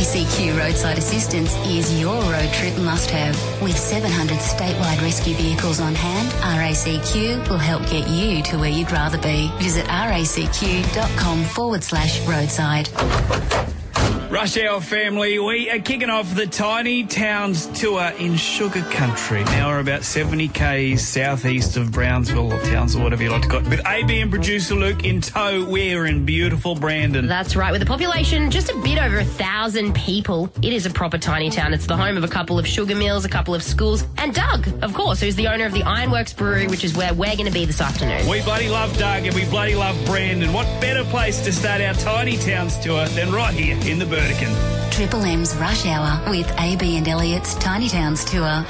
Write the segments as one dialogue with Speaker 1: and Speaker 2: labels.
Speaker 1: RACQ Roadside Assistance is your road trip must have. With 700 statewide rescue vehicles on hand, RACQ will help get you to where you'd rather be. Visit racq.com forward slash roadside.
Speaker 2: Rush Hour family, we are kicking off the Tiny Towns tour in Sugar Country. Now we're about 70 k's southeast of Brownsville or Townsville, whatever you like to call it. With AB and producer Luke in tow, we're in beautiful Brandon.
Speaker 3: That's right. With a population just a bit over a thousand people, it is a proper tiny town. It's the home of a couple of sugar mills, a couple of schools, and Doug, of course, who's the owner of the Ironworks Brewery, which is where we're going to be this afternoon.
Speaker 2: We bloody love Doug and we bloody love Brandon. What better place to start our Tiny Towns tour than right here in the Burdekin?
Speaker 1: Triple M's Rush Hour with AB and Elliot's Tiny Towns Tour.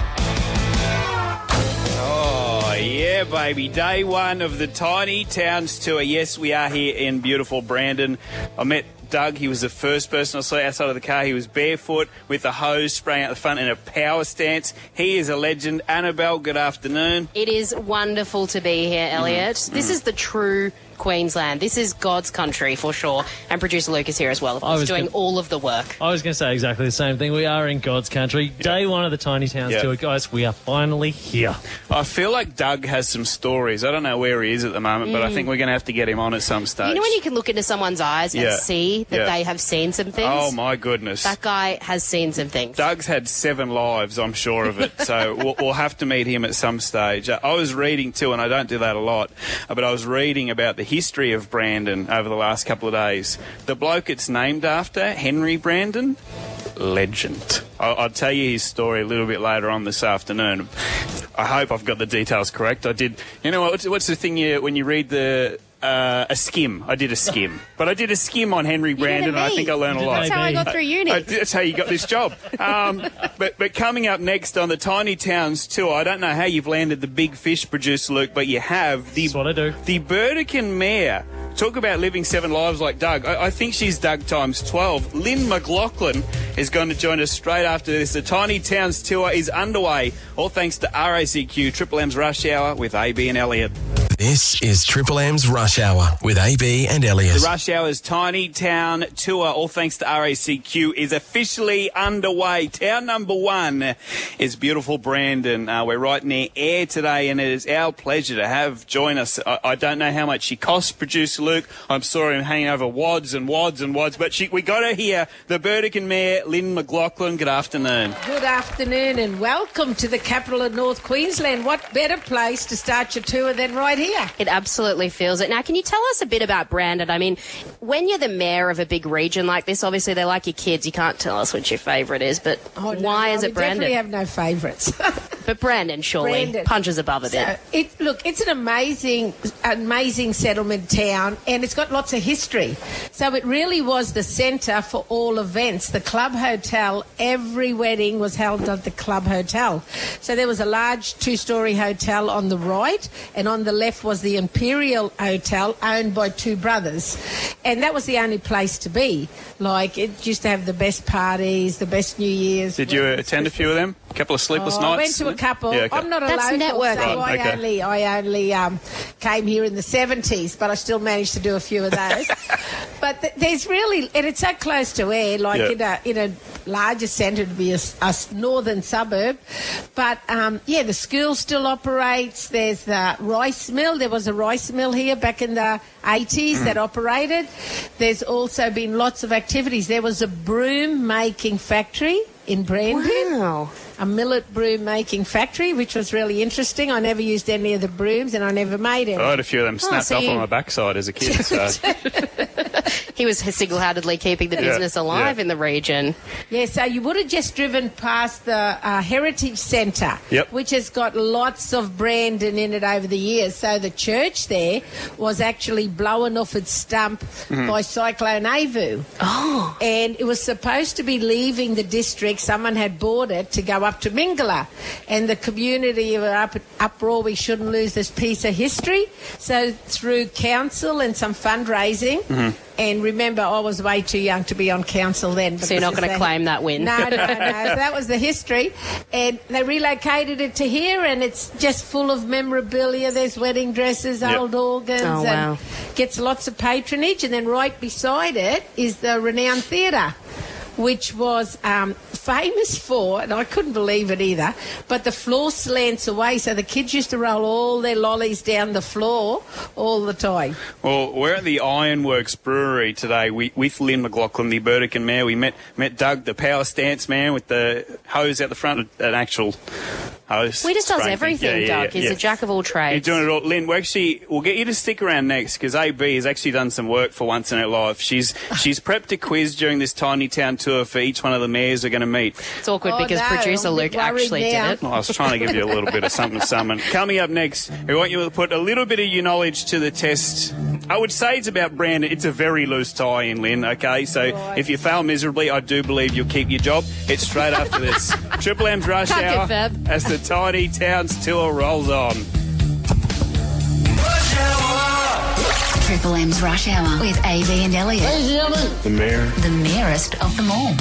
Speaker 2: Oh, yeah, baby. Day one of the Tiny Towns tour. Yes, we are here in beautiful Brandon. I met Doug. He was the first person I saw outside of the car. He was barefoot with a hose spraying out the front in a power stance. He is a legend. Annabelle, good afternoon.
Speaker 3: It is wonderful to be here, Elliot.
Speaker 2: Mm-hmm.
Speaker 3: This is the true Queensland. This is God's country for sure. And producer Lucas here as well, of
Speaker 4: I
Speaker 3: course,
Speaker 4: was
Speaker 3: doing
Speaker 4: gonna-
Speaker 3: all of the work.
Speaker 4: I was going to say exactly the same thing. We are in God's country. Day one of the Tiny Towns
Speaker 2: Yeah.
Speaker 4: tour, guys. We are finally here.
Speaker 2: I feel like Doug has some stories. I don't know where he is at the moment, but I think we're going to have to get him on at some stage.
Speaker 3: Mm. You know when you can look into someone's eyes and see that
Speaker 2: Yeah.
Speaker 3: they have seen some things?
Speaker 2: Oh, my goodness.
Speaker 3: That guy has seen some things.
Speaker 2: Doug's had seven lives, I'm sure of it. So we'll, we'll have to meet him at some stage. Uh, I was reading too, and I don't do that a lot, but I was reading about the history of Brandon over the last couple of days. The bloke it's named after, Henry Brandon, legend. I'll, I'll tell you his story a little bit later on this afternoon. I hope I've got the details correct. I did. You know what? What's, what's the thing you when you read the uh, a skim? I did a skim, but I did a skim on Henry Brandon. and I think I learned a lot.
Speaker 3: That's how I got through uni.
Speaker 2: Uh, that's how you got this job. Um, but, but coming up next on the Tiny Towns tour, I don't know how you've landed the big fish, producer Luke, but you have the
Speaker 4: That's what I do.
Speaker 2: the Burdekin Mayor. Talk about living seven lives like Doug. I, I think she's Doug times 12. Lynn McLaughlin is going to join us straight after this. The Tiny Towns tour is underway, all thanks to RACQ Triple M's Rush Hour with AB and Elliot.
Speaker 5: This is Triple M's Rush Hour with AB and Elliot.
Speaker 2: The Rush Hour's Tiny Town Tour, all thanks to RACQ, is officially underway. Town number one is beautiful Brandon. Uh, we're right near Ayr today, and it is our pleasure to have join us. I, I don't know how much she costs, producer Luke. I'm sorry I'm hanging over wads and wads and wads, but she, we got her here. The Burdekin Mayor, Lynn McLaughlin. Good afternoon.
Speaker 6: Good afternoon and welcome to the capital of North Queensland. What better place to start your tour than right here?
Speaker 3: It absolutely feels it. Now, can you tell us a bit about Brandon? I mean, when you're the mayor of a big region like this, obviously they're like your kids. You can't tell us which your favourite is, but
Speaker 6: Oh,
Speaker 3: why
Speaker 6: no,
Speaker 3: is
Speaker 6: we
Speaker 3: it Brandon?
Speaker 6: definitely have no favourites.
Speaker 3: but Brandon, surely,
Speaker 6: Brandon.
Speaker 3: punches above a bit.
Speaker 6: So it, look, it's an amazing, amazing settlement town, and it's got lots of history. So it really was the centre for all events. The club hotel, every wedding was held at the club hotel. So there was a large two-story hotel on the right, and on the left was the Imperial Hotel, owned by two brothers, and that was the only place to be. Like it used to have the best parties, the best New Year's.
Speaker 2: Did you attend a few of them? A couple of sleepless
Speaker 6: Oh,
Speaker 2: nights?
Speaker 6: I went to a couple.
Speaker 2: Yeah, okay.
Speaker 6: I'm not a
Speaker 3: That's
Speaker 6: local,
Speaker 3: networking.
Speaker 6: so I
Speaker 2: Okay.
Speaker 6: only I only um, came here in the 70s, but I still managed to do a few of those. but th- there's really, and it's so close to Ayr, like
Speaker 2: Yeah.
Speaker 6: in a in a larger centre to be a northern suburb. But um, yeah, the school still operates. There's the rice mill. There was a rice mill here back in the 80s
Speaker 2: Mm.
Speaker 6: that operated. There's also been lots of activities. There was a broom making factory in Brandon
Speaker 3: Wow.
Speaker 6: A millet broom making factory, which was really interesting. I never used any of the brooms and I never made any.
Speaker 2: I had a few of them oh, snapped
Speaker 3: so
Speaker 2: off
Speaker 3: you-
Speaker 2: on my backside as a kid. So.
Speaker 3: He was single-handedly keeping the
Speaker 2: Yeah,
Speaker 3: business alive
Speaker 2: yeah.
Speaker 3: in the region.
Speaker 6: Yeah, so you would have just driven past the uh, Heritage Centre,
Speaker 2: Yep.
Speaker 6: which has got lots of branding in it over the years. So the church there was actually blown off its stump
Speaker 2: Mm-hmm.
Speaker 6: by Cyclone Aivu.
Speaker 3: Oh.
Speaker 6: And it was supposed to be leaving the district. Someone had bought it to go up to Mingela. And the community were up uproar, we shouldn't lose this piece of history. So through council and some fundraising,
Speaker 2: Mm-hmm.
Speaker 6: And remember, I was way too young to be on council then.
Speaker 3: So you're not going to claim that win?
Speaker 6: no, no, no. So that was the history. And they relocated it to here, and it's just full of memorabilia. There's wedding dresses,
Speaker 2: Yep.
Speaker 6: old organs,
Speaker 3: Oh, wow.
Speaker 6: and gets lots of patronage. And then right beside it is the renowned theatre. Which was um, famous for, and I couldn't believe it either, but the floor slants away, so the kids used to roll all their lollies down the floor all the time.
Speaker 2: Well, we're at the Ironworks Brewery today we, with Lynn McLaughlin, the Burdekin Mayor. We met met Doug, the power stance man, with the hose out the front, an actual hose.
Speaker 3: We just does everything,
Speaker 2: Yeah, yeah,
Speaker 3: Doug.
Speaker 2: yeah,
Speaker 3: He's
Speaker 2: yeah.
Speaker 3: a jack of all trades.
Speaker 2: You're doing it all, Lynn. We're actually we'll get you to stick around next because AB has actually done some work for once in her life. She's she's prepped a quiz during this tiny town tour for each one of the mayors we're going to meet.
Speaker 3: It's awkward
Speaker 6: Oh,
Speaker 3: because
Speaker 6: no,
Speaker 3: producer
Speaker 6: I'm
Speaker 3: Luke actually
Speaker 6: now.
Speaker 3: did it.
Speaker 2: Well, I was trying to give you a little bit of something, something. Coming up next, we want you to put a little bit of your knowledge to the test. I would say it's about Brandon. It's a very loose tie in, Lynn, okay? So if you fail miserably, I do believe you'll keep your job. It's straight after this. Triple M's Rush
Speaker 3: Tuck it,
Speaker 2: Hour as the Tiny Towns tour rolls on.
Speaker 1: Triple M's Rush Hour with AB and Elliot.
Speaker 5: The mayor.
Speaker 1: The merest of them all.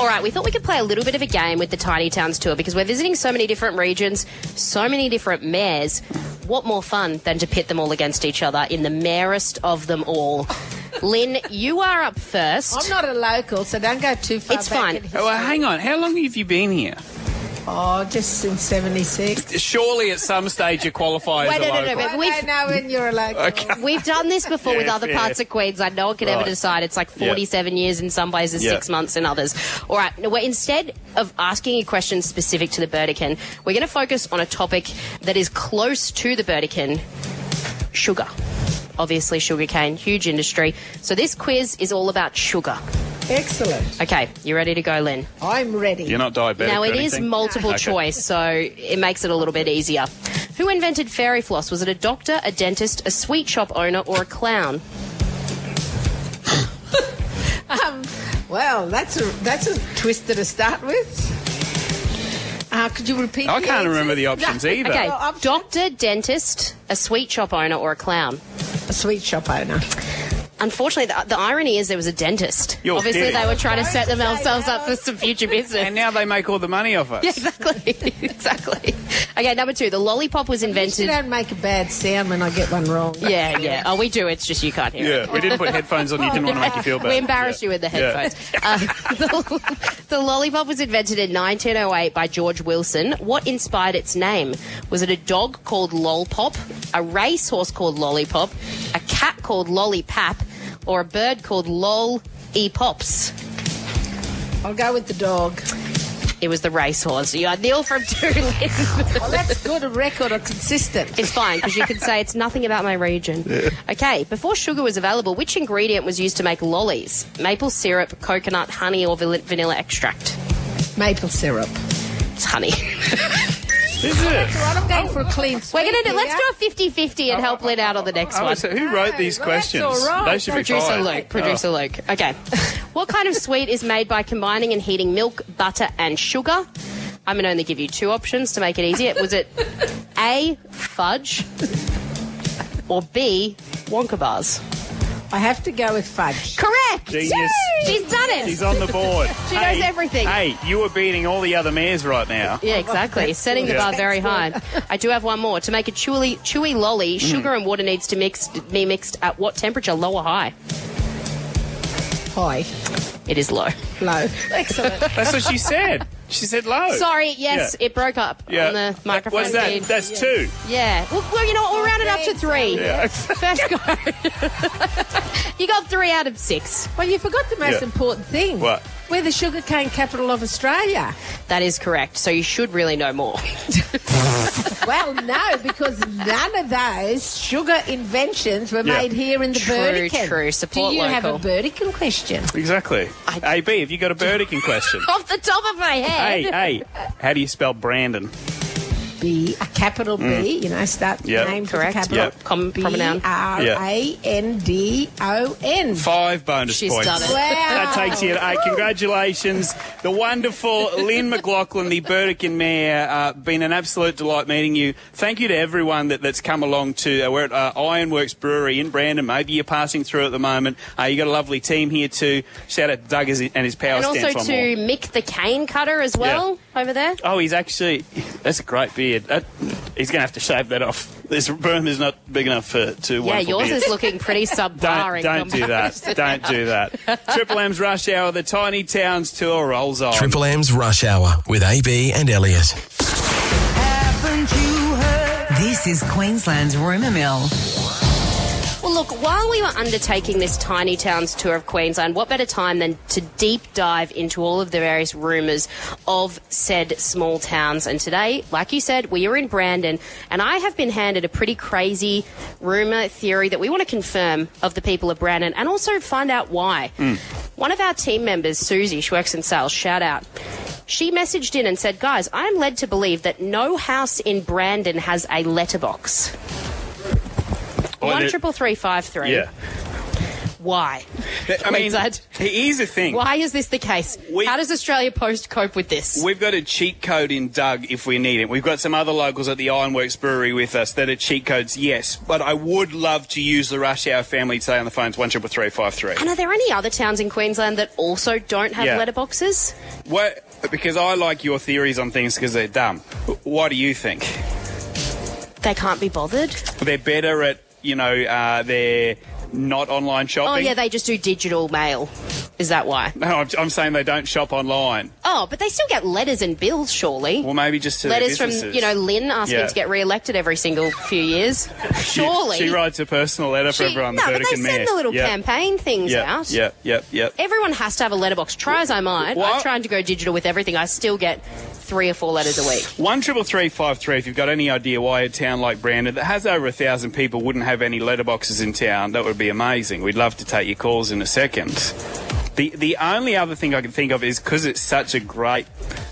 Speaker 3: All right, we thought we could play a little bit of a game with the Tiny Towns tour because we're visiting so many different regions, so many different mayors. What more fun than to pit them all against each other in the merest of them all? Lynn, you are up first.
Speaker 6: I'm not a local, so don't go too far
Speaker 3: It's
Speaker 6: back
Speaker 3: fine.
Speaker 6: in
Speaker 2: Oh, well, hang on. How long have you been here?
Speaker 6: Oh, just since 76.
Speaker 2: Surely at some stage you qualify
Speaker 3: Wait,
Speaker 2: as a
Speaker 3: no, no, no,
Speaker 2: local.
Speaker 3: but
Speaker 6: I
Speaker 3: we've-
Speaker 6: don't know when you're a local.
Speaker 2: Okay.
Speaker 3: We've done this before with
Speaker 2: Yeah,
Speaker 3: other
Speaker 2: fair.
Speaker 3: parts of Queensland. No one can ever
Speaker 2: Right.
Speaker 3: decide. It's like
Speaker 2: Yeah.
Speaker 3: 47 years in some places,
Speaker 2: Yeah.
Speaker 3: six months in others. All right, now, we're, instead of asking a question specific to the Burdekin, we're going to focus on a topic that is close to the Burdekin sugar. Obviously, sugarcane, huge industry. So this quiz is all about sugar.
Speaker 6: Excellent.
Speaker 3: Okay, you ready to go, Lynn?
Speaker 6: I'm ready.
Speaker 2: You're not diabetic.
Speaker 3: Now,
Speaker 2: or
Speaker 3: it is multiple
Speaker 2: Okay.
Speaker 3: choice, so it makes it a little bit easier. Who invented fairy floss? Was it a doctor, a dentist, a sweet shop owner, or a clown?
Speaker 6: Um, well, that's a that's a twister to start with. Uh, could you repeat?
Speaker 2: I
Speaker 6: the
Speaker 2: can't
Speaker 6: answers?
Speaker 2: remember the options
Speaker 6: No.
Speaker 2: either.
Speaker 3: Okay,
Speaker 6: Well, options.
Speaker 3: doctor, dentist, a sweet shop owner, or a clown?
Speaker 6: A sweet shop owner.
Speaker 3: Unfortunately, the, the irony is there was a dentist.
Speaker 2: You're
Speaker 3: Obviously,
Speaker 2: kidding.
Speaker 3: they were trying to set themselves up for some future business.
Speaker 2: And now they make all the money off us.
Speaker 3: Yeah, exactly, exactly. Okay, number two, the lollipop was
Speaker 6: You
Speaker 3: invented.
Speaker 6: don't make a bad sound when I get one wrong.
Speaker 3: Yeah, yeah. Oh, we do. It's just you can't hear it.
Speaker 2: Yeah, we didn't put headphones on. You didn't want to make you feel bad.
Speaker 3: We embarrassed you with the
Speaker 2: Yeah.
Speaker 3: headphones. Uh, the, the lollipop was invented in 1908 by George Wilson. What inspired its name? Was it a dog called Lolpop, a racehorse called Lollipop, a cat called Lollipap, or a bird called Lol E Pops?
Speaker 6: I'll go with the dog.
Speaker 3: It was the racehorse. You are nil from two. Lynn.
Speaker 6: Well, that's good. A record or consistent.
Speaker 3: It's fine because you can say it's nothing about my region. Okay, before sugar was available, which ingredient was used to make lollies? Maple syrup, coconut, honey, or vanilla- vanilla extract?
Speaker 6: Maple syrup.
Speaker 3: It's honey.
Speaker 2: Is it?
Speaker 6: Right, I'm going for a clean sweep.
Speaker 3: We're going to do, let's do a 50 50 and help Lynn out on the next
Speaker 2: oh,
Speaker 3: one.
Speaker 2: was- who wrote these questions?
Speaker 6: all right.
Speaker 2: They should be
Speaker 3: Producer
Speaker 2: fired.
Speaker 3: Luke. Producer
Speaker 2: Oh.
Speaker 3: Luke. Okay. what kind of sweet is made by combining and heating milk, butter, and sugar? I'm going to only give you two options to make it easier. Was it A, fudge, or B, Wonka bars?
Speaker 6: I have to go with fudge.
Speaker 3: Correct.
Speaker 2: Genius.
Speaker 3: She's done it.
Speaker 2: She's on the board.
Speaker 3: She knows everything.
Speaker 2: Hey, you are beating all the other mayors right now.
Speaker 3: Yeah, exactly. Setting the
Speaker 2: good.
Speaker 3: bar very high. I do have one more. To make a chewy, chewy lolly, mm. sugar and water needs to mix be mixed at what temperature? Low or high?
Speaker 6: High.
Speaker 3: It is low.
Speaker 6: Low. Excellent.
Speaker 2: That's what she said. She said low.
Speaker 3: Sorry, yes,
Speaker 2: Yeah.
Speaker 3: it broke up
Speaker 2: Yeah.
Speaker 3: on the microphone
Speaker 2: What's that?
Speaker 3: feed.
Speaker 2: That's two.
Speaker 3: Yeah. Well, well, you know, we'll round it up to three.
Speaker 2: Yeah.
Speaker 3: First go. you got three out of six.
Speaker 6: well, you forgot the most
Speaker 2: Yeah.
Speaker 6: important thing.
Speaker 2: What?
Speaker 6: We're the sugarcane capital of Australia.
Speaker 3: That is correct. So you should really know more.
Speaker 6: Well, no, because none of those sugar inventions were
Speaker 2: Yeah.
Speaker 6: made here in the
Speaker 3: True,
Speaker 6: Burdekin.
Speaker 3: true. Support
Speaker 6: Do you have a
Speaker 3: local.
Speaker 6: Burdekin question?
Speaker 2: Exactly.
Speaker 3: I-
Speaker 2: AB, have you got a Burdekin question?
Speaker 3: Off the top of my head.
Speaker 2: hey, hey, how do you spell Brandon?
Speaker 6: B, a capital B, you know, start the
Speaker 2: Mm. Yep.
Speaker 6: name with a
Speaker 3: Correct.
Speaker 6: capital.
Speaker 2: Yep.
Speaker 3: Com- pronoun.
Speaker 6: B R A N D O N.
Speaker 2: Five bonus
Speaker 3: She's
Speaker 2: points.
Speaker 3: done it.
Speaker 6: Wow.
Speaker 2: That takes you to eight. Congratulations. The wonderful Lynn McLaughlin, the Burdekin Mayor. Uh, been an absolute delight meeting you. Thank you to everyone that, that's come along to, uh, we're at uh, Ironworks Brewery in Brandon. Maybe you're passing through at the moment. Uh, you got a lovely team here too. Shout out to Doug and his power
Speaker 3: And also to
Speaker 2: more.
Speaker 3: Mick the cane cutter as well over there.
Speaker 2: Oh, he's actually, that's a great beard. That, he's going to have to shave that off. this room is not big enough for two
Speaker 3: Yeah, yours
Speaker 2: beers.
Speaker 3: is looking pretty subpar.
Speaker 2: Don't, don't do that. Don't do that. Triple M's Rush Hour, the Tiny Towns Tour rolls on.
Speaker 5: Triple M's Rush Hour with AB and Elliot.
Speaker 7: This is Queensland's rumour mill.
Speaker 3: Well, look, while we were undertaking this Tiny Towns tour of Queensland, what better time than to deep dive into all of the various rumours of said small towns? And today, like you said, we are in Brandon, and I have been handed a pretty crazy rumour theory that we want to confirm of the people of Brandon and also find out why. Hmm. One of our team members, Susie, she works in sales, shout out. She messaged in and said, Guys, I am led to believe that no house in Brandon has a letterbox.
Speaker 2: Well,
Speaker 3: One
Speaker 2: it-
Speaker 3: triple three five three.
Speaker 2: Yeah.
Speaker 3: Why?
Speaker 2: I mean,
Speaker 3: Queensland.
Speaker 2: here's the thing.
Speaker 3: Why is this the case?
Speaker 2: We-
Speaker 3: How does Australia Post cope with this?
Speaker 2: We've got a cheat code in Doug if we need it. We've got some other locals at the Ironworks Brewery with us that are cheat codes, yes. But I would love to use the Rush Hour family today on the phones, one triple three five three.
Speaker 3: and are there any other towns in Queensland that also don't have
Speaker 2: Yeah.
Speaker 3: letterboxes?
Speaker 2: What? Because I like your theories on things because they're dumb. What do you think?
Speaker 3: They can't be bothered.
Speaker 2: They're better at, you know, uh, they're not online shopping.
Speaker 3: Oh yeah, they just do digital mail. Is that why?
Speaker 2: No, I'm, I'm saying they don't shop online.
Speaker 3: Oh, but they still get letters and bills, surely.
Speaker 2: Well, maybe just to their
Speaker 3: letters from
Speaker 2: businesses.
Speaker 3: you know Lynn asking
Speaker 2: Yeah.
Speaker 3: to get re-elected every single few years. Surely.
Speaker 2: She writes a personal letter for
Speaker 3: She-
Speaker 2: everyone.
Speaker 3: no,
Speaker 2: the
Speaker 3: but they send
Speaker 2: Mayor.
Speaker 3: the little
Speaker 2: Yep.
Speaker 3: campaign things
Speaker 2: Yep,
Speaker 3: out.
Speaker 2: Yep, yep, yep.
Speaker 3: Everyone has to have a letterbox. Try as I might. I'm trying to go digital with everything. I still get three or four letters a week.
Speaker 2: One triple three five three. If you've got any idea why a town like Brandon that has over a thousand people wouldn't have any letterboxes in town, that would be amazing. We'd love to take your calls in a second. The the only other thing I can think of is because it's such a great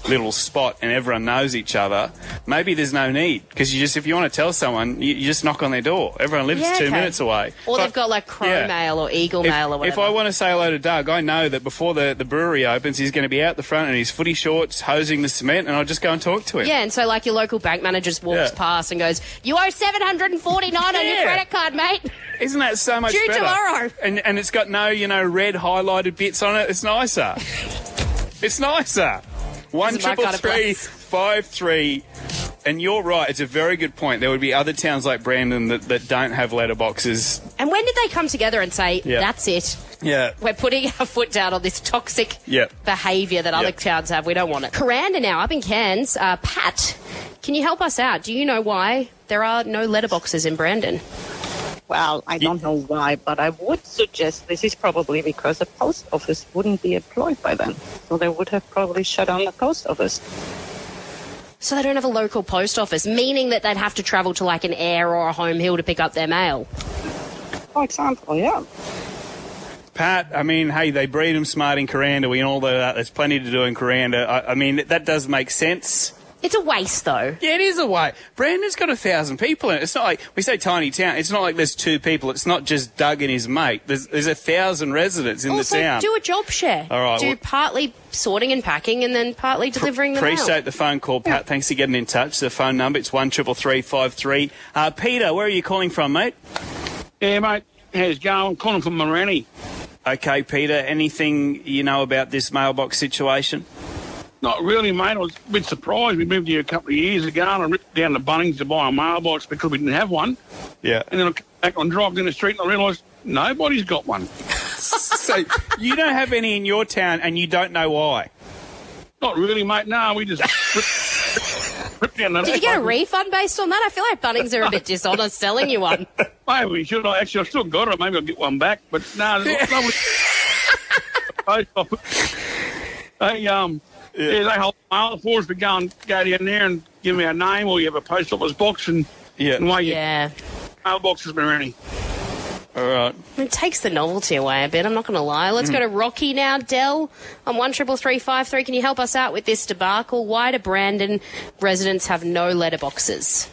Speaker 2: little spot and everyone knows each other. Maybe there's no need because you just if you want to tell someone, you, you just knock on their door. Everyone lives
Speaker 3: Yeah,
Speaker 2: two
Speaker 3: okay.
Speaker 2: minutes away.
Speaker 3: Or they've got like Crow
Speaker 2: Yeah.
Speaker 3: Mail or Eagle
Speaker 2: if,
Speaker 3: Mail or whatever. if.
Speaker 2: I want to say hello to Doug, I know that before the, the brewery opens, he's going to be out the front in his footy shorts, hosing the cement, and I'll just go and talk to him.
Speaker 3: yeah, and so like your local bank manager just walks
Speaker 2: Yeah.
Speaker 3: past and goes, "You owe seven hundred and forty nine on your credit card, mate."
Speaker 2: Isn't that so much
Speaker 3: Due
Speaker 2: better?
Speaker 3: tomorrow.
Speaker 2: And, and it's got no, you know, red highlighted bits on it. It's nicer. it's nicer. One
Speaker 3: This is my
Speaker 2: triple three five three. And you're right. It's a very good point. There would be other towns like Brandon that, that don't have letterboxes.
Speaker 3: And when did they come together and say,
Speaker 2: Yeah.
Speaker 3: "That's it"?
Speaker 2: Yeah.
Speaker 3: We're putting our foot down on this toxic
Speaker 2: Yep.
Speaker 3: behaviour that other towns have. We don't want it. Kuranda now, up in Cairns. Uh, Pat, can you help us out? Do you know why there are no letterboxes in Brandon?
Speaker 8: Well, I don't know why, but I would suggest this is probably because the post office wouldn't be employed by then. So they would have probably shut down the post office.
Speaker 3: So they don't have a local post office, meaning that they'd have to travel to like an Ayr or a home hill to pick up their mail.
Speaker 8: For example, yeah.
Speaker 2: Pat, I mean, hey, they breed them smart in Kuranda. We all know that. There's plenty to do in Kuranda. I, I mean, that does make sense.
Speaker 3: It's a waste, though.
Speaker 2: Yeah, it is a waste. Brandon's got a thousand people in it. It's not like we say tiny town. It's not like there's two people. It's not just Doug and his mate. There's there's a thousand residents in
Speaker 3: also,
Speaker 2: the town.
Speaker 3: do a job share.
Speaker 2: All right,
Speaker 3: Do
Speaker 2: well-
Speaker 3: partly sorting and packing, and then partly delivering the mail.
Speaker 2: Appreciate the phone call, Pat. Thanks for getting in touch. The phone number it's one triple three five three. Uh, Peter, where are you calling from, mate?
Speaker 9: Yeah, mate. How's it going? Calling from Morani.
Speaker 2: Okay, Peter. Anything you know about this mailbox situation?
Speaker 9: Not really, mate. I was a bit surprised. We moved here a couple of years ago and I ripped down to Bunnings to buy a mailbox because we didn't have one.
Speaker 2: Yeah.
Speaker 9: And then I came back on drive down the street and I realised nobody's got one.
Speaker 2: so you don't have any in your town, and you don't know why.
Speaker 9: Not really, mate. No, we just ripped, ripped down the
Speaker 3: Did you get a refund based on that? I feel like Bunnings are a bit dishonest selling you one.
Speaker 9: Maybe we should I actually? I still got it. Maybe I'll get one back. But no, there's nobody. Post. They um, yeah. they hold mail for us. We go and go down there and give me a name, or you have a post office box, and
Speaker 2: Yeah.
Speaker 9: and why you
Speaker 3: Yeah.
Speaker 9: mailboxes been ready.
Speaker 2: All right.
Speaker 3: It takes the novelty away a bit, I'm not going to lie. Let's
Speaker 2: Mm.
Speaker 3: go to Rocky now. Dell on 13353. Can you help us out with this debacle? Why do Brandon residents have no letterboxes?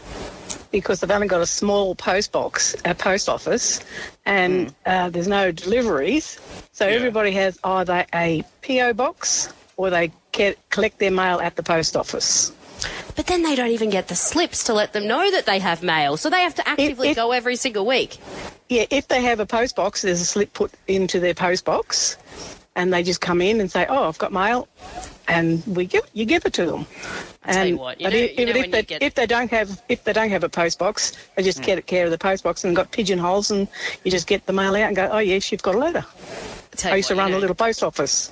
Speaker 8: Because they've only got a small post box, a post office, and uh, there's no deliveries. So everybody has either a PO box or they get, collect their mail at the post office.
Speaker 3: But then they don't even get the slips to let them know that they have mail, so they have to actively
Speaker 8: if-
Speaker 3: go every single week.
Speaker 8: Yeah, if they have a post box, there's a slip put into their post box, and they just come in and say, "Oh, I've got mail," and we give you give it to them.
Speaker 3: I'll tell you
Speaker 8: And-
Speaker 3: what, you know-
Speaker 8: if,
Speaker 3: you know
Speaker 8: if,
Speaker 3: when you
Speaker 8: they,
Speaker 3: get-
Speaker 8: if they don't have if they don't have a post box, they just hmm. get care of the post box and got pigeonholes, and you just get the mail out and go, oh yes, you've got a letter.
Speaker 3: Tell
Speaker 8: I
Speaker 3: you
Speaker 8: used to run
Speaker 3: you
Speaker 8: a little post office.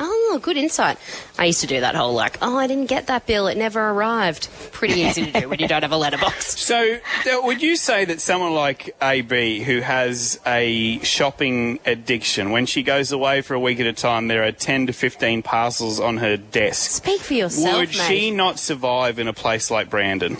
Speaker 3: Oh, good insight. I used to do that whole like, oh, I didn't get that bill. It never arrived. Pretty easy to do when you don't have a letterbox.
Speaker 2: So, would you say that someone like AB, who has a shopping addiction, when she goes away for a week at a time, there are 10 to 15 parcels on her desk?
Speaker 3: Speak for yourself,
Speaker 2: Would
Speaker 3: mate.
Speaker 2: she not survive in a place like Brandon?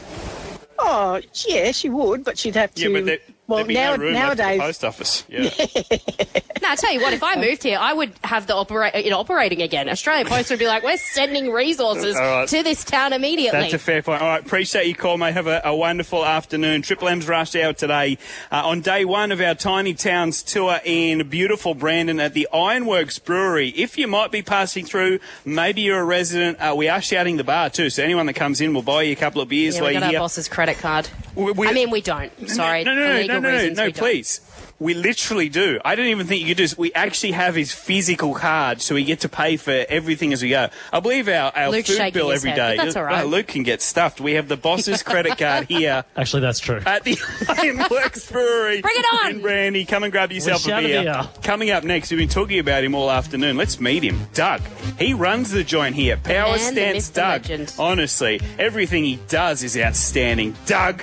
Speaker 8: Oh yeah, she would, but she'd have to.
Speaker 2: Yeah, but
Speaker 8: well,
Speaker 2: there'd be
Speaker 8: now,
Speaker 2: no room left at
Speaker 8: nowadays,
Speaker 2: the post office. Yeah.
Speaker 3: No, I tell you what, if I moved here, I would have the opera- it operating again. Australian Post would be like, we're sending resources
Speaker 2: All right.
Speaker 3: to this town immediately.
Speaker 2: That's a fair point. All right, appreciate your call, mate. Have a, a wonderful afternoon. Triple M's Rush Hour today uh, on day one of our Tiny Towns tour in beautiful Brandon at the Ironworks Brewery. If you might be passing through, maybe you're a resident, uh, we are shouting the bar too, so anyone that comes in will buy you a couple of beers
Speaker 3: yeah, we got
Speaker 2: you're
Speaker 3: our
Speaker 2: here.
Speaker 3: boss's credit card.
Speaker 2: We- we-
Speaker 3: I mean, we don't. Sorry,
Speaker 2: No, no,
Speaker 3: for
Speaker 2: no,
Speaker 3: legal
Speaker 2: no, no,
Speaker 3: reasons,
Speaker 2: no, please. We literally do. I don't even think you could do this. We actually have his physical card, so we get to pay for everything as we go. I believe our, our
Speaker 3: Luke's
Speaker 2: food
Speaker 3: shaking
Speaker 2: bill
Speaker 3: his
Speaker 2: every
Speaker 3: head,
Speaker 2: day.
Speaker 3: but that's all right.
Speaker 2: Well, Luke can get stuffed. We have the boss's credit card here
Speaker 4: Actually, that's true.
Speaker 2: at the Ironworks Brewery.
Speaker 3: Bring it on!
Speaker 2: In Brandy, come and grab yourself a
Speaker 4: shout a
Speaker 2: beer.
Speaker 4: beer.
Speaker 2: Coming up next, we've been talking about him all afternoon. Let's meet him. Doug. He runs the joint here. Power
Speaker 3: man, the
Speaker 2: Stance
Speaker 3: the
Speaker 2: Doug.
Speaker 3: legend.
Speaker 2: Honestly, everything he does is outstanding. Doug.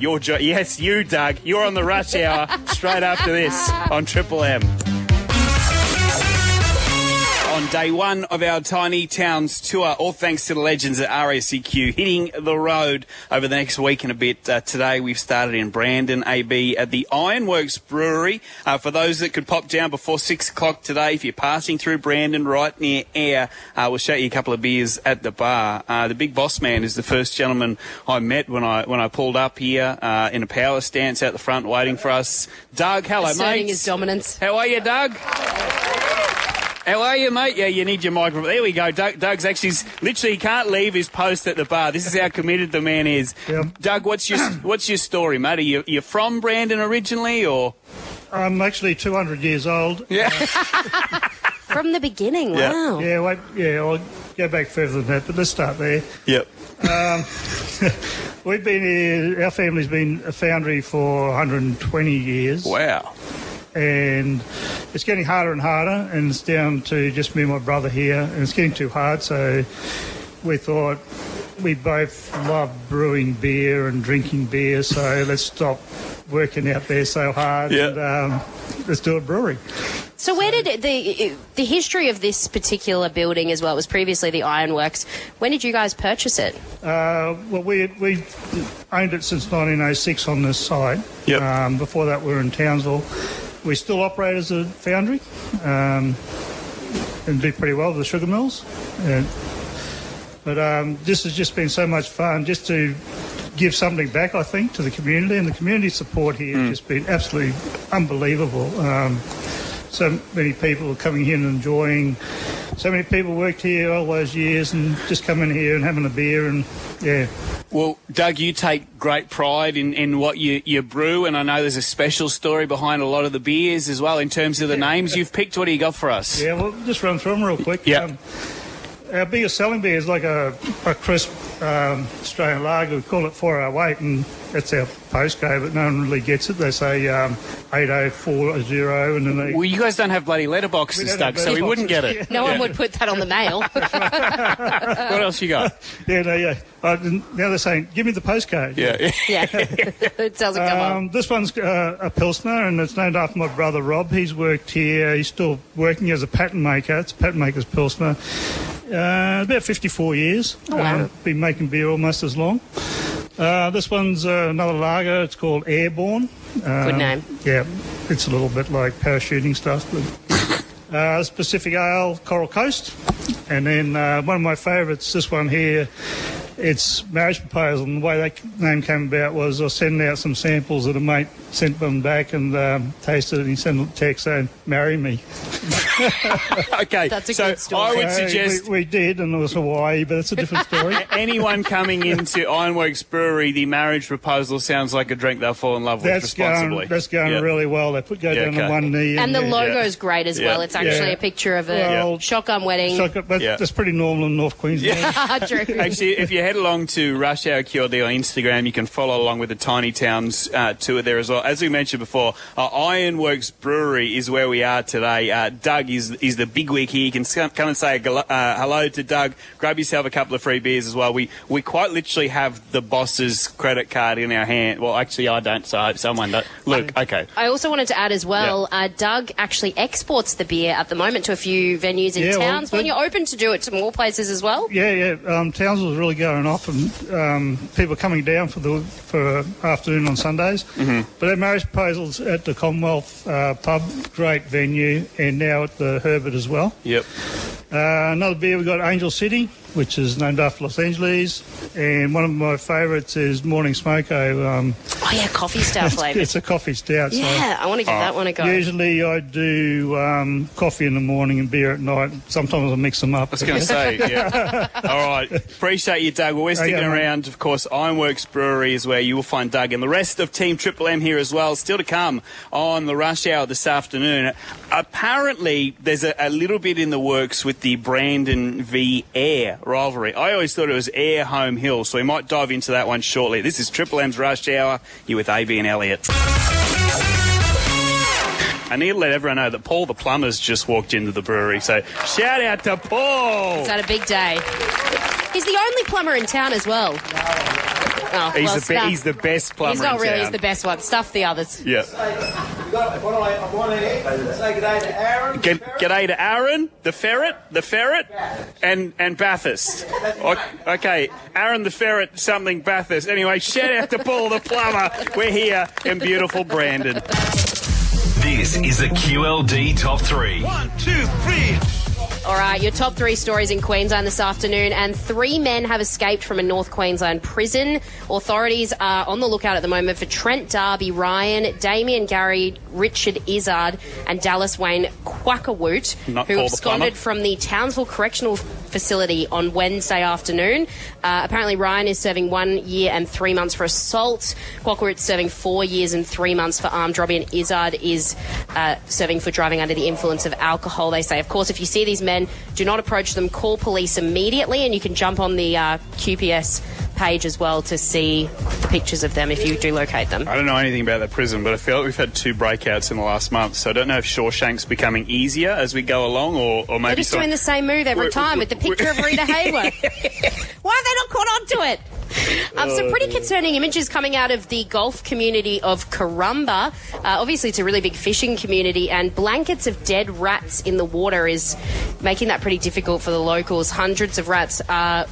Speaker 2: Your yes, you, Doug. You're on the rush hour straight after this on Triple M. On day one of our Tiny Towns tour, all thanks to the legends at RACQ hitting the road over the next week and a bit. Uh, today we've started in Brandon, AB, at the Ironworks Brewery. Uh, for those that could pop down before six o'clock today, if you're passing through Brandon right near Ayr, uh, we'll show you a couple of beers at the bar. Uh, the big boss man is the first gentleman I met when I when I pulled up here uh, in a power stance out the front waiting for us. Doug, hello,
Speaker 3: Asserting
Speaker 2: mate.
Speaker 3: his dominance.
Speaker 2: How are you, Doug? How are you, mate? Yeah, you need your microphone. There we go. Doug, Doug's actually literally he can't leave his post at the bar. This is how committed the man is.
Speaker 10: Yep.
Speaker 2: Doug, what's your what's your story, mate? Are you you from Brandon originally, or
Speaker 10: I'm actually 200 years old.
Speaker 2: yeah?
Speaker 3: Uh, from the beginning,
Speaker 2: Yeah.
Speaker 3: wow.
Speaker 10: Yeah, wait, yeah, I'll go back further than that, but let's start there.
Speaker 2: yep.
Speaker 10: Um, we've been here, our family's been a foundry for 120 years,
Speaker 2: Wow.
Speaker 10: And it's getting harder and harder, and it's down to just me and my brother here, and it's getting too hard, so we thought we both love brewing beer and drinking beer, so let's stop working out there so hard
Speaker 2: Yeah.
Speaker 10: and um, let's do a brewery.
Speaker 3: So where did it, the the history of this particular building as well it was previously the Ironworks? When did you guys purchase it?
Speaker 10: Uh, well, we we owned it since 1906 on this side.
Speaker 2: Yep.
Speaker 10: Um, before that, we were in Townsville. We still operate as a foundry um, and do pretty well with the sugar mills. And, but um, this has just been so much fun just to give something back, I think, to the community. And the community support here has just been absolutely unbelievable. Um, so many people are coming here and enjoying. So many people worked here all those years and just coming here and having a beer and yeah.
Speaker 2: Well, Doug, you take great pride in, in what you, you brew, and I know there's a special story behind a lot of the beers as well in terms of the names you've picked. What do you got for us?
Speaker 10: Yeah, well, just run through them real quick.
Speaker 2: Yeah.
Speaker 10: Um, our biggest selling beer is like a, a crisp um, Australian lager. We call it 408, and that's our postcode, but no one really gets it. They say um, 8040, and then they.
Speaker 2: Well, you guys don't have bloody letterboxes, Doug,
Speaker 10: have
Speaker 2: so we wouldn't get it.
Speaker 3: No one would put that on the mail.
Speaker 2: What else you got?
Speaker 10: yeah, no, yeah. Uh, now they're saying, give me the postcode.
Speaker 2: Yeah.
Speaker 3: yeah, it doesn't come up.
Speaker 10: Um, this one's uh, a Pilsner, and it's named after my brother Rob. He's worked here. He's still working as a pattern maker. It's a patent maker's Pilsner. Uh, about 54 years.
Speaker 3: Oh, wow.
Speaker 10: Uh, been making beer almost as long. Uh, this one's uh, another lager. It's called Airborne. Um,
Speaker 3: Good name.
Speaker 10: Yeah, it's a little bit like parachuting stuff. But, uh, Pacific Ale, Coral Coast. And then uh, one of my favourites, this one here, it's marriage proposal. And the way that name came about was I was sending out some samples that a mate sent them back and um, tasted it. And he sent a text saying, "Marry me."
Speaker 2: okay,
Speaker 3: That's a
Speaker 2: so
Speaker 3: good story.
Speaker 2: I would suggest
Speaker 10: we, we did, and it was Hawaii, but it's a different story.
Speaker 2: anyone coming into Ironworks Brewery, the marriage proposal sounds like a drink they'll fall in love with
Speaker 10: that's
Speaker 2: responsibly.
Speaker 10: going, that's going
Speaker 2: Yeah.
Speaker 10: really well. They put go
Speaker 2: Yeah,
Speaker 10: down
Speaker 2: okay.
Speaker 10: on one knee,
Speaker 3: And the
Speaker 10: yeah.
Speaker 3: logo's great as
Speaker 2: Yeah.
Speaker 3: well. It's actually
Speaker 10: Yeah.
Speaker 3: a picture of a
Speaker 10: Well,
Speaker 3: shotgun wedding.
Speaker 10: Shotgun- but
Speaker 2: Yeah.
Speaker 10: that's pretty normal in North Queensland.
Speaker 3: True.
Speaker 2: Actually, if you head along to Rush Hour QLD on Instagram, you can follow along with the Tiny Towns uh, tour there as well. As we mentioned before, uh, Ironworks Brewery is where we are today. Uh, Doug is is the bigwig here. You can come and say a gal- uh, hello to Doug. Grab yourself a couple of free beers as well. We we quite literally have the boss's credit card in our hand. Well, actually, I don't. So I hope someone does. Look, okay.
Speaker 3: I also wanted to add as well, uh, Doug actually exports the beer at the moment to a few venues in
Speaker 10: Yeah, well,
Speaker 3: towns. when you're open to do it to more places as well.
Speaker 10: Yeah, yeah. Um, Townsville's really going off, and um, people coming down for the for afternoon on Sundays. Mm-hmm. But our marriage proposals at the Commonwealth uh, pub, great venue, and now at the Herbert as well.
Speaker 2: Yep.
Speaker 10: Uh, another beer we got Angel City, which is named after Los Angeles, and one of my favourites is Morning Smoko. Um,
Speaker 3: Oh yeah, coffee stout flavour.
Speaker 10: it's a coffee stout.
Speaker 3: yeah, I want to give that one a go.
Speaker 10: Usually I do um, coffee in the morning and beer at night. Sometimes I mix them up.
Speaker 2: I was going to say, yeah. All right. Appreciate you, Doug. Well, we're sticking
Speaker 10: Okay, mate.
Speaker 2: around. Of course, Ironworks Brewery is where you will find Doug and the rest of Team Triple M here as well. Still to come on the rush hour this afternoon. Apparently, there's a, a little bit in the works with the Brandon v Ayr rivalry. I always thought it was Ayr Home Hill, so we might dive into that one shortly. This is Triple M's Rush Hour. You with AB and Elliot. I need to let everyone know that Paul the plumber's just walked into the brewery. So shout out to Paul.
Speaker 3: He's had a big day. He's the only plumber in town as well. Oh,
Speaker 2: He's,
Speaker 3: well,
Speaker 2: the be-
Speaker 3: stuff-
Speaker 2: he's the best plumber.
Speaker 3: He's not
Speaker 2: in
Speaker 3: really.
Speaker 2: town.
Speaker 3: He's the best one. Stuff the others.
Speaker 2: Yeah. Get, g'day to Aaron, Good day to Aaron, the ferret, the ferret, and and Bathurst. O- Okay, Aaron the ferret, something Bathurst. Anyway, shout out to Paul the plumber. We're here in beautiful Brandon.
Speaker 5: This is a QLD Top 3.
Speaker 9: One, two, three.
Speaker 3: All right, your top three stories in Queensland this afternoon, and three men have escaped from a North Queensland prison. Authorities are on the lookout at the moment for Trent Darby Ryan, Damien Gary, Richard Izzard, and Dallas Wayne Quackawoot,
Speaker 2: Not
Speaker 3: who
Speaker 2: Paul the
Speaker 3: absconded
Speaker 2: plumber.
Speaker 3: from the Townsville Correctional Facility on Wednesday afternoon. Uh, apparently, Ryan is serving one year and three months for assault. Quackawoot's serving four years and three months for armed robbery, and Izzard is uh, serving for driving under the influence of alcohol. They say, of course, if you see these men, do not approach them. Call police immediately, and you can jump on the uh, QPS page as well to see the pictures of them if you do locate them.
Speaker 2: I don't know anything about that prison, but I feel like we've had two breakouts in the last month, so I don't know if Shawshank's becoming easier as we go along, or, or maybe
Speaker 3: They're just
Speaker 2: some-
Speaker 3: doing the same move every
Speaker 2: We're-
Speaker 3: time with the
Speaker 2: we're-
Speaker 3: picture of Rita Hayworth. Why have they not caught on to it? Um, some
Speaker 2: Oh,
Speaker 3: pretty concerning images coming out of the golf community of Karumba. Uh, obviously, it's a really big fishing community, and blankets of dead rats in the water is making that pretty difficult for the locals. Hundreds of rats are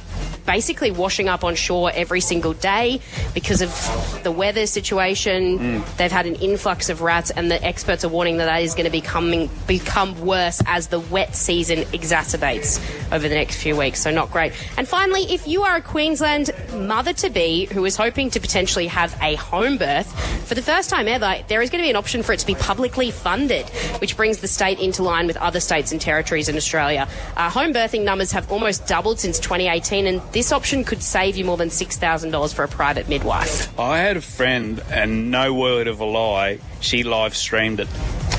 Speaker 3: basically washing up on shore every single day because of the weather situation. They've had an influx of rats, and the experts are warning that that is going to becoming become worse as the wet season exacerbates over the next few weeks. So not great. And finally, if you are a Queensland mother to be who is hoping to potentially have a home birth, for the first time ever, there is going to be an option for it to be publicly funded, which brings the state into line with other states and territories in Australia. Uh, home birthing numbers have almost doubled since 2018, and this option could save you more than $6,000 for a private midwife.
Speaker 2: I had a friend, and no word of a lie, she live streamed it.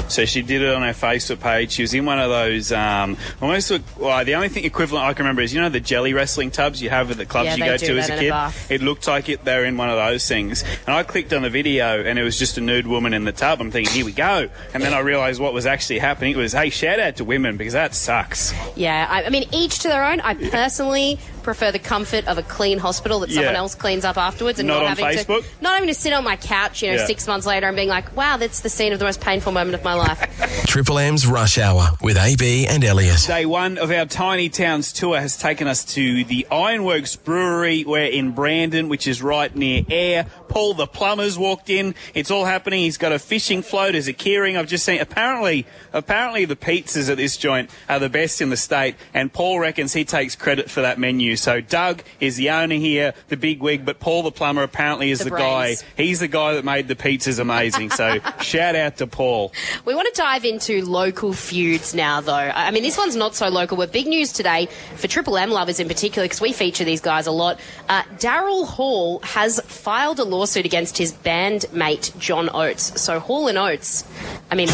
Speaker 2: So she did it on her Facebook page. She was in one of those um, almost. Look, well, the only thing equivalent I can remember is you know the jelly wrestling tubs you have at the clubs
Speaker 3: Yeah,
Speaker 2: you go to as a
Speaker 3: in a
Speaker 2: kid. it looked like it. They're in one of those things, and I clicked on the video, and it was just a nude woman in the tub. I'm thinking, here we go, and then I realised what was actually happening. It was, hey, shout out to women because that sucks.
Speaker 3: Yeah, I, I mean, each to their own. I personally prefer the comfort of a clean hospital that someone
Speaker 2: Yeah.
Speaker 3: else cleans up afterwards, and
Speaker 2: Not
Speaker 3: not,
Speaker 2: on
Speaker 3: having
Speaker 2: Facebook?
Speaker 3: to not having to sit on my couch, you know,
Speaker 2: Yeah.
Speaker 3: six months later and being like, "Wow, that's the scene of the most painful moment of my life."
Speaker 5: Triple M's Rush Hour with AB and Elliot.
Speaker 2: Day one of our Tiny Towns tour has taken us to the Ironworks Brewery. We're in Brandon, which is right near Ayr. Paul the plumber's walked in. It's all happening. He's got a fishing float. There's a keyring. I've just seen. Apparently, apparently the pizzas at this joint are the best in the state. And Paul reckons he takes credit for that menu. So Doug is the owner here, the big wig, but Paul the plumber apparently is
Speaker 3: The
Speaker 2: the, guy. He's the guy that made the pizzas amazing. So shout out to Paul.
Speaker 3: We want to dive into local feuds now, though. I mean, this one's not so local, but big news today for Triple M lovers in particular, because we feature these guys a lot. Uh, Daryl Hall has filed a lawsuit against his bandmate John Oates. So Hall and Oates, I mean,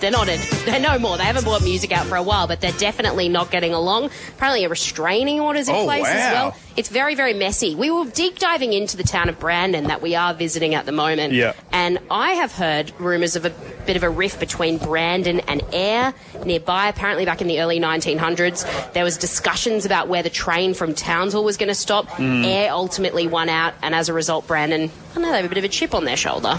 Speaker 3: they're not in, they're no more. They haven't brought music out for a while, but they're definitely not getting along. Apparently, a restraining order's in
Speaker 2: Oh,
Speaker 3: place as well. It's very, very messy. We were deep diving into the town of Brandon that we are visiting at the moment.
Speaker 2: Yeah.
Speaker 3: And I have heard rumours of a bit of a rift between Brandon and Ayr nearby. Apparently, back in the early 1900s, there was discussions about where the train from Townsville was going to stop.
Speaker 2: Mm.
Speaker 3: Ayr ultimately won out, and as a result, Brandon, I don't know, they have a bit of a chip on their shoulder.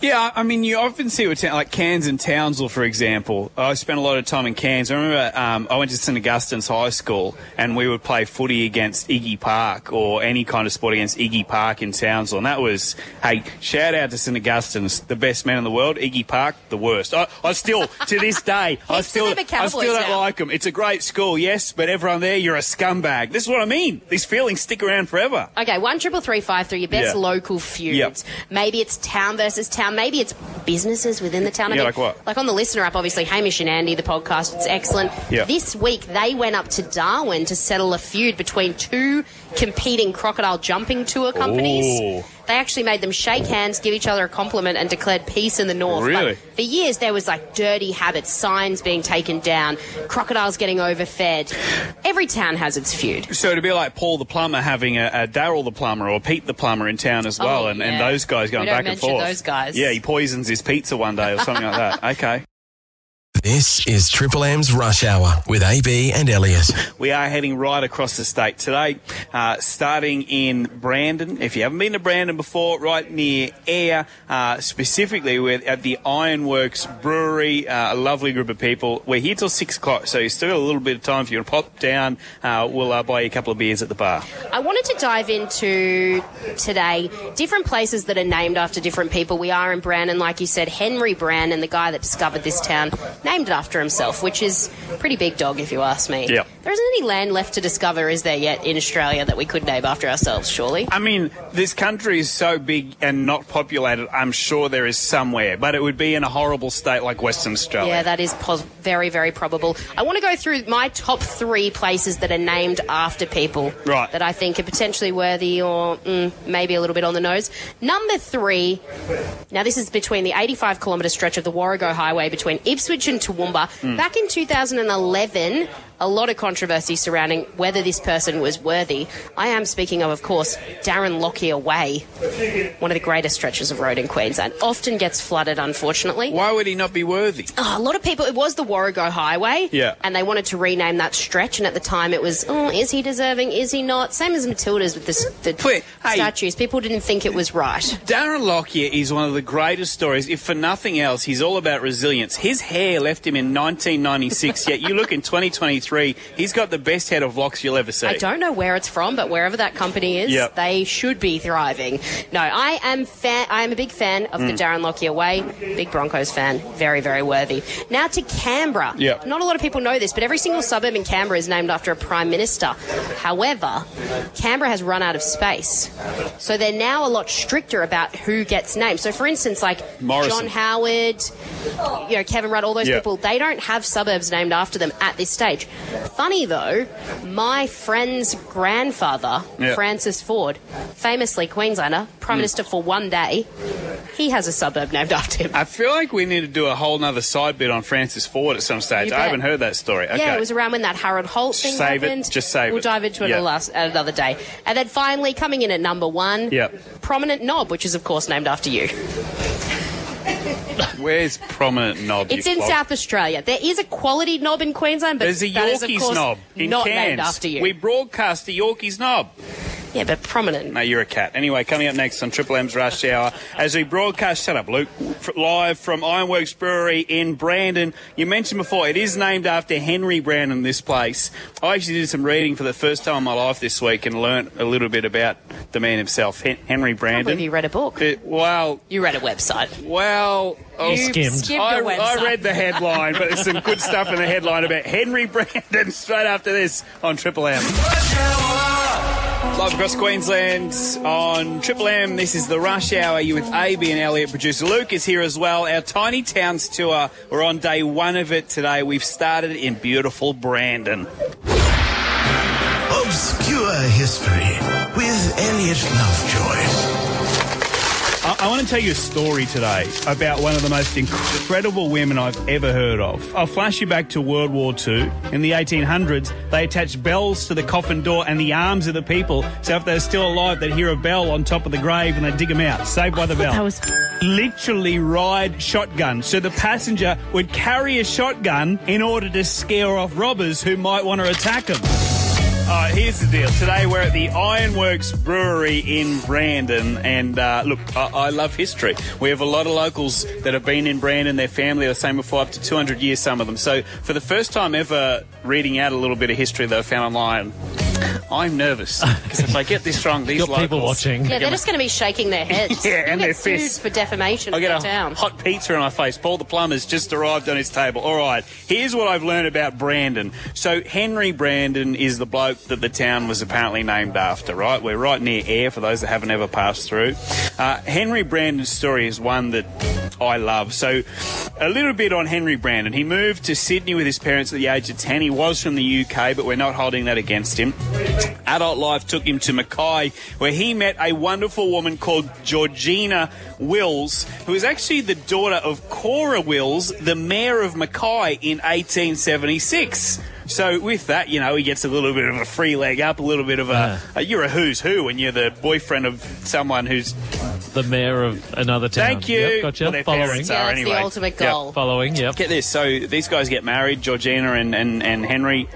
Speaker 2: Yeah, I mean, you often see with like Cairns and Townsville, for example. I spent a lot of time in Cairns. I remember um, I went to St Augustine's High School, and we would play footy against Iggy Park or any kind of sport against Iggy Park in Townsville. And that was, hey, shout out to St Augustine's, the best man in the world. Iggy Park, the worst. I, I still, to this day, I still, I still don't
Speaker 3: now.
Speaker 2: like them. It's a great school, yes, but everyone there, you're a scumbag. This is what I mean. These feelings stick around forever.
Speaker 3: Okay, one triple three five three. Your best
Speaker 2: Yeah.
Speaker 3: local feuds.
Speaker 2: Yep.
Speaker 3: Maybe it's town versus town. Maybe it's businesses within the town. I
Speaker 2: Yeah,
Speaker 3: mean,
Speaker 2: like what?
Speaker 3: Like on the listener app, obviously Hamish and Andy, the podcast. It's excellent.
Speaker 2: Yeah.
Speaker 3: This week they went up to Darwin to settle a feud between two competing crocodile jumping tour companies.
Speaker 2: Ooh.
Speaker 3: They actually made them shake hands, give each other a compliment, and declared peace in the north.
Speaker 2: Really?
Speaker 3: But for years, there was like dirty habits, signs being taken down, crocodiles getting overfed. Every town has its feud.
Speaker 2: So to be like Paul the plumber having a, a Daryl the plumber or Pete the plumber in town as well,
Speaker 3: Oh,
Speaker 2: and, and those guys going back and forth.
Speaker 3: those guys.
Speaker 2: Yeah, he poisons his pizza one day or something like that. Okay.
Speaker 5: This is Triple M's Rush Hour with AB and Elliot.
Speaker 2: We are heading right across the state today, uh, starting in Brandon. If you haven't been to Brandon before, right near Ayr, uh, specifically with at the Ironworks Brewery, uh, a lovely group of people. We're here till six o'clock, so you still got a little bit of time if you want to pop down. Uh, we'll uh, buy you a couple of beers at the bar.
Speaker 3: I wanted to dive into today different places that are named after different people. We are in Brandon, like you said, Henry Brandon, the guy that discovered this town, named it after himself, which is pretty big dog if you ask me.
Speaker 2: Yep.
Speaker 3: There isn't any land left to discover, is there yet, in Australia that we could name after ourselves, surely?
Speaker 2: I mean, this country is so big and not populated. I'm sure there is somewhere, but it would be in a horrible state like Western Australia.
Speaker 3: Yeah, that is pos- very, very probable. I want to go through my top three places that are named after people
Speaker 2: Right.
Speaker 3: that I think are potentially worthy or mm, maybe a little bit on the nose. Number three, now this is between the 85 kilometre stretch of the Warrego Highway between Ipswich and Toowoomba.
Speaker 2: Hmm.
Speaker 3: Back in 2011, a lot of controversy surrounding whether this person was worthy. I am speaking of, of course, Darren Lockyer Way, one of the greatest stretches of road in Queensland. Often gets flooded, unfortunately.
Speaker 2: Why would he not be worthy?
Speaker 3: Oh, a lot of people, it was the Warrego Highway.
Speaker 2: Yeah.
Speaker 3: And they wanted to rename that stretch, and at the time it was, oh, is he deserving? Is he not? Same as Matilda's with this, the
Speaker 2: Wait, hey.
Speaker 3: statues. People didn't think it was right.
Speaker 2: Darren Lockyer is one of the greatest stories. If for nothing else, he's all about resilience. His hair left him in 1996, yet you look in 2023, he's got the best head of locks you'll ever see.
Speaker 3: I don't know where it's from, but wherever that company is,
Speaker 2: Yep.
Speaker 3: they should be thriving. No, I am fan. I am a big fan of the
Speaker 2: Mm.
Speaker 3: Darren Lockyer way. Big Broncos fan. Very, very worthy. Now to Canberra.
Speaker 2: Yep.
Speaker 3: Not a lot of people know this, but every single suburb in Canberra is named after a prime minister. However, Canberra has run out of space, so they're now a lot stricter about who gets named. So, for instance, like
Speaker 2: Morrison.
Speaker 3: John Howard, you know, Kevin Rudd, all those
Speaker 2: Yeah.
Speaker 3: people, they don't have suburbs named after them at this stage. Funny though, my friend's grandfather,
Speaker 2: Yeah.
Speaker 3: Francis Forde, famously Queenslander, Prime
Speaker 2: Mm.
Speaker 3: Minister for one day, he has a suburb named after him.
Speaker 2: I feel like we need to do a whole nother side bit on Francis Forde at some stage. I haven't heard that story. Okay.
Speaker 3: Yeah, it was around when that Harold Holt thing
Speaker 2: Save it.
Speaker 3: happened.
Speaker 2: Just save it.
Speaker 3: we'll dive into it last, at another day. And then finally, coming in at number one,
Speaker 2: Yep.
Speaker 3: Prominent Knob, which is, of course, named after you.
Speaker 2: Where's prominent knob?
Speaker 3: It's in? South Australia. There is a quality knob in Queensland, but
Speaker 2: There's a
Speaker 3: that is, of
Speaker 2: Yorkeys
Speaker 3: course,
Speaker 2: knob in
Speaker 3: not
Speaker 2: Cairns.
Speaker 3: named after you.
Speaker 2: We broadcast the Yorkeys knob.
Speaker 3: Yeah, but prominent.
Speaker 2: No, you're a cat. Anyway, coming up next on Triple M's Rush Hour, as we broadcast, shut up, Luke, live from Ironworks Brewery in Brandon. You mentioned before, it is named after Henry Brandon, this place. I actually did some reading for the first time in my life this week and learnt a little bit about the man himself, Henry Brandon.
Speaker 3: believe you read a book.
Speaker 2: Uh, well,
Speaker 3: You read a website.
Speaker 2: well, oh,
Speaker 3: You skimmed. skimmed
Speaker 2: I,
Speaker 3: a website.
Speaker 2: I read the headline, but there's some good stuff in the headline about Henry Brandon straight after this on Triple M. Live across Queensland on Triple M. This is the Rush Hour. You with AB and Elliot. Producer Luke is here as well. Our Tiny Towns tour. We're on day one of it today. We've started in beautiful Brandon.
Speaker 11: Obscure History with Elliot Lovejoy.
Speaker 2: I, I want to tell you a story today about one of the most incredible women I've ever heard of. I'll flash you back to World War II. In the 1800s, they attached bells to the coffin door and the arms of the people, so if they're still alive, they'd hear a bell on top of the grave and they'd dig them out. Saved by the bell.
Speaker 3: That was
Speaker 2: literally ride shotgun. So the passenger would carry a shotgun in order to scare off robbers who might want to attack them. Right, here's the deal. Today we're at the Ironworks Brewery in Brandon, and uh, look, I, I love history. We have a lot of locals that have been in Brandon, their family, the same before, up to 200 years, some of them. So for the first time ever, reading out a little bit of history that I found online, I'm nervous because if I get this wrong, these
Speaker 4: Got
Speaker 2: locals,
Speaker 4: people watching.
Speaker 3: Yeah, they're just going to be shaking their heads.
Speaker 2: Yeah, and
Speaker 3: You'll
Speaker 2: their
Speaker 3: get sued
Speaker 2: fists.
Speaker 3: for defamation
Speaker 2: I
Speaker 3: in
Speaker 2: get
Speaker 3: the
Speaker 2: a
Speaker 3: town.
Speaker 2: hot pizza in my face. Paul the plumber's just arrived on his table. All right, here's what I've learned about Brandon. So Henry Brandon is the bloke that the town was apparently named after. Right, we're right near Ayr for those that haven't ever passed through. Uh, Henry Brandon's story is one that I love. So a little bit on Henry Brandon. He moved to Sydney with his parents at the age of 10. He was from the UK, but we're not holding that against him. Adult life took him to Mackay, where he met a wonderful woman called Georgina Wills, who is actually the daughter of Cora Wills, the mayor of Mackay in 1876. So with that, you know, he gets a little bit of a free leg up, a little bit of a, a you're a who's who when you're the boyfriend of someone who's
Speaker 4: The mayor of another town.
Speaker 2: Thank you.
Speaker 4: Yep, gotcha.
Speaker 2: Well, their
Speaker 4: Following.
Speaker 2: parents
Speaker 3: Yeah,
Speaker 2: are
Speaker 3: that's the
Speaker 2: anyway.
Speaker 3: ultimate
Speaker 2: Yep.
Speaker 3: goal.
Speaker 4: Following, yep.
Speaker 2: Get this. So these guys get married, Georgina and, and, and Henry.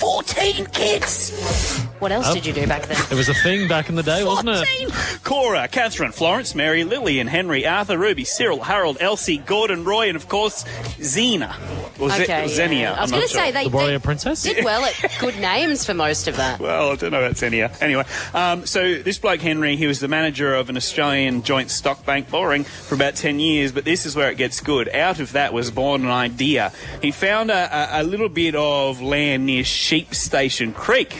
Speaker 2: 14 kids!
Speaker 3: What else
Speaker 4: Oh.
Speaker 3: did you do back then?
Speaker 4: It was a thing back in the day, wasn't it?
Speaker 2: Cora, Catherine, Florence, Mary, Lillian, Henry, Arthur, Ruby, Cyril, Harold, Elsie, Gordon, Roy, and of course, Xena. Or Ze-
Speaker 3: Okay,
Speaker 2: or Xenia.
Speaker 3: yeah. I was
Speaker 2: I'm
Speaker 3: going
Speaker 2: not
Speaker 3: to say
Speaker 2: sure.
Speaker 3: they,
Speaker 4: The warrior
Speaker 3: they
Speaker 4: princess?
Speaker 3: did well at good names for most of that.
Speaker 2: Well, I don't know about Xenia. Anyway, um, so this bloke Henry, he was the manager of an Australian joint stock bank boring for about 10 years, but this is where it gets good. Out of that was born an idea. He found a, a, a little bit of land near Sheep Station Creek.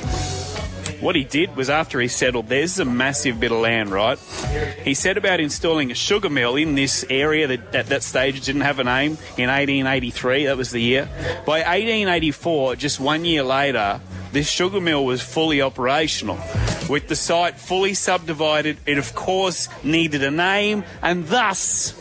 Speaker 2: What he did was after he settled, there's a massive bit of land, right? He set about installing a sugar mill in this area that at that stage didn't have a name in 1883. That was the year. By 1884, just one year later, this sugar mill was fully operational. With the site fully subdivided, it of course needed a name, and thus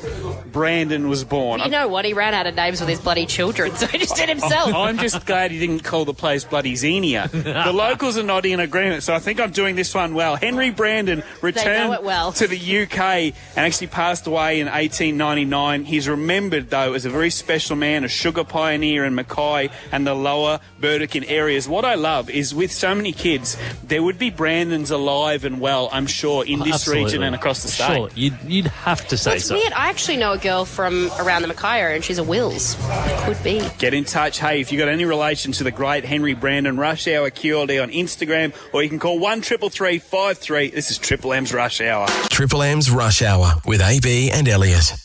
Speaker 2: Brandon was born.
Speaker 3: You know what? He ran out of names with his bloody children, so he just did himself.
Speaker 2: I'm just glad he didn't call the place bloody Xenia. the locals are not in agreement, so I think I'm doing this one well. Henry Brandon returned
Speaker 3: well.
Speaker 2: to the UK and actually passed away in 1899. He's remembered, though, as a very special man, a sugar pioneer in Mackay and the lower Burdekin areas. What I love is with so many kids, there would be Brandons alive and well, I'm sure, in this region and across the state.
Speaker 4: Sure, you'd, you'd have to say
Speaker 3: That's
Speaker 4: so.
Speaker 3: weird. I actually know a girl from around the Mackay and she's a Wills. Could be.
Speaker 2: Get in touch. Hey, if you've got any relation to the great Henry Brandon, Rush Hour QLD on Instagram, or you can call 1 This is Triple M's Rush Hour.
Speaker 5: Triple M's Rush Hour with AB and Elliot.